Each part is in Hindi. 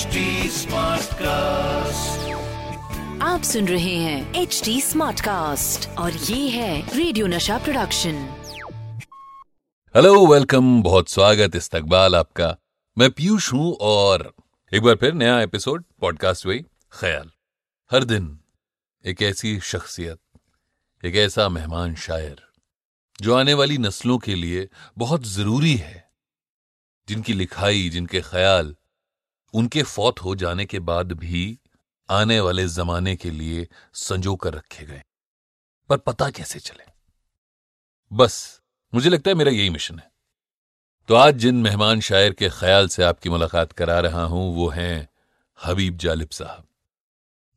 Smartcast आप सुन रहे हैं एच डी स्मार्ट कास्ट और ये है रेडियो नशा प्रोडक्शन हेलो वेलकम बहुत स्वागत इस्तकबाल आपका। मैं पीयूष हूँ और एक बार फिर नया एपिसोड पॉडकास्ट वही ख्याल। हर दिन एक ऐसी शख्सियत एक ऐसा मेहमान शायर जो आने वाली नस्लों के लिए बहुत ज़रूरी है जिनकी लिखाई जिनके ख्याल उनके फौत हो जाने के बाद भी आने वाले जमाने के लिए संजो कर रखे गए। पर पता कैसे चले? बस, मुझे लगता है मेरा यही मिशन है। तो आज जिन मेहमान शायर के ख्याल से आपकी मुलाकात करा रहा हूँ, वो हैं हबीब जालिब साहब।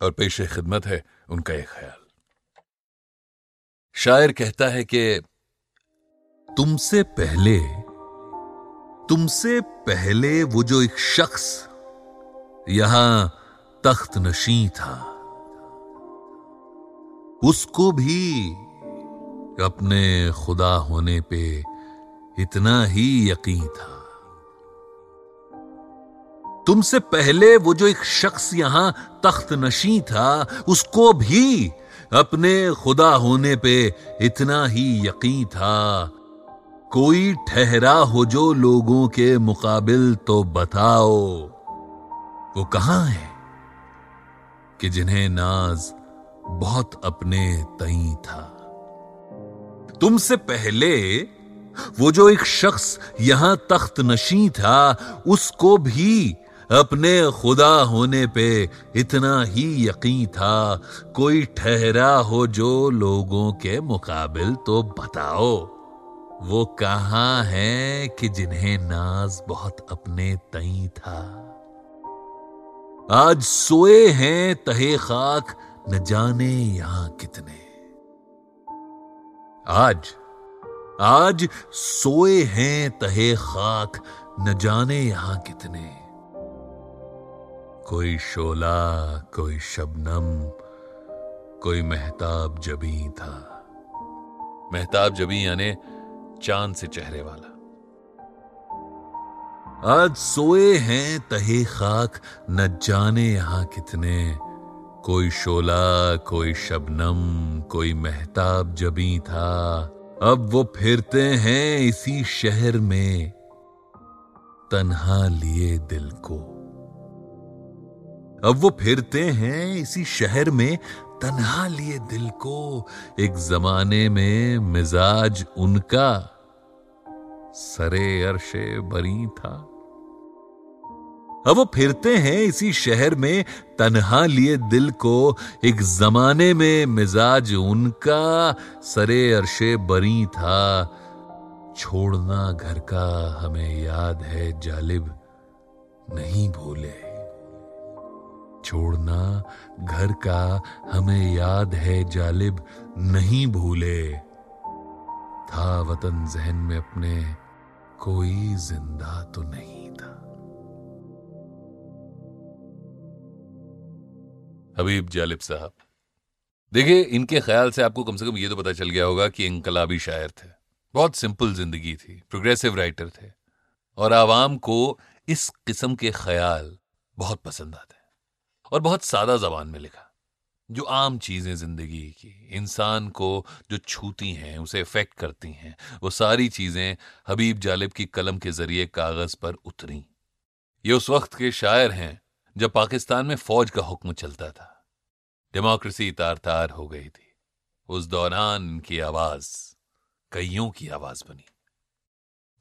और पेश खिदमत है उनका एक ख्याल। शायर कहता है कि, तुमसे पहले तुमसे पहले वो जो एक शख्स यहाँ तख्त नशी था। उसको भी अपने खुदा होने पे इतना ही यकीन था। तुमसे पहले वो जो एक शख्स यहाँ तख्त नशी था, उसको भी अपने खुदा होने पे इतना ही यकीन था। कोई ठहरा हो जो लोगों के मुकाबिल तो बताओ। वो कहाँ है? कि जिन्हें नाज बहुत अपने तई था। तुमसे पहले वो जो एक शख्स यहाँ तख्त नशी था, उसको भी अपने खुदा होने पे इतना ही यकीन था। कोई ठहरा हो जो लोगों के मुकाबिल तो बताओ, वो कहाँ है कि जिन्हें नाज बहुत अपने तई था? आज सोए हैं तहे खाक, न जाने यहाँ कितने। आज आज सोए हैं तहे खाक, न जाने यहाँ कितने। कोई शोला, कोई शबनम, कोई महताब जबी था। महताब जबी यानी चाँद से चेहरे वाला। आज सोए हैं तहे खाक, न जाने यहाँ कितने। कोई शोला, कोई शबनम, कोई महताब जबी था। अब वो फिरते हैं इसी शहर में, तन्हा लिए दिल को। अब वो फिरते हैं इसी शहर में, तन्हा लिए दिल को। एक जमाने में मिजाज उनका, सरे अरशे बरी था। अब वो फिरते हैं इसी शहर में, तनहा लिए दिल को, एक जमाने में मिजाज उनका, सरे अरशे बरी था। छोड़ना घर का हमें याद है, जालिब नहीं भूले। छोड़ना घर का हमें याद है, जालिब नहीं भूले। था वतन जहन में अपने, कोई ज़िंदा तो नहीं था। हबीब जालिब साहब। देखिए, इनके ख्याल से आपको कम से कम ये तो पता चल गया होगा कि इनकलाबी शायर थे। बहुत सिंपल ज़िंदगी थी, प्रोग्रेसिव राइटर थे। और आवाम को इस किस्म के ख्याल बहुत पसंद आते हैं। और बहुत सादा जबान में लिखा, जो आम चीज़ें ज़िंदगी की, इंसान को जो छूती हैं, उसे इफ़ेक्ट करती हैं, वो सारी चीज़ें हबीब जालिब की कलम के ज़रिए कागज़ पर उतरी। ये उस वक्त के शायर हैं जब पाकिस्तान में फौज का हुक्म चलता था। डेमोक्रेसी तार तार हो गई थी। उस दौरान इनकी आवाज़, कईयों की आवाज़ बनी।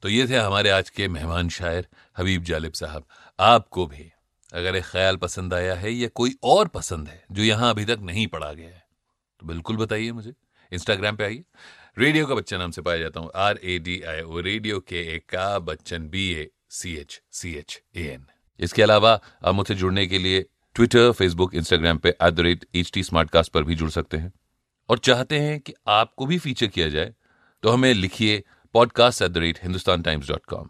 तो ये थे हमारे आज के मेहमान शायर, हबीब जालिब साहब। आपको भी, अगर एक ख्याल पसंद आया है या कोई और पसंद है, जो यहाँ अभी तक नहीं पढ़ा गया है तो बिल्कुल बताइए मुझे। इंस्टाग्राम पे आइए। रेडियो का बच्चा नाम से पाया जाता हूँ। R A D I O radio के ए का Bachchan B A C H C H A N इसके अलावा आप मुझसे जुड़ने के लिए ट्विटर फेसबुक इंस्टाग्राम पे at the rate H T पर भी जुड़ सकते हैं। और चाहते हैं कि आपको भी फीचर किया जाए तो हमें लिखिए podcast at the rate Hindustan Times dot com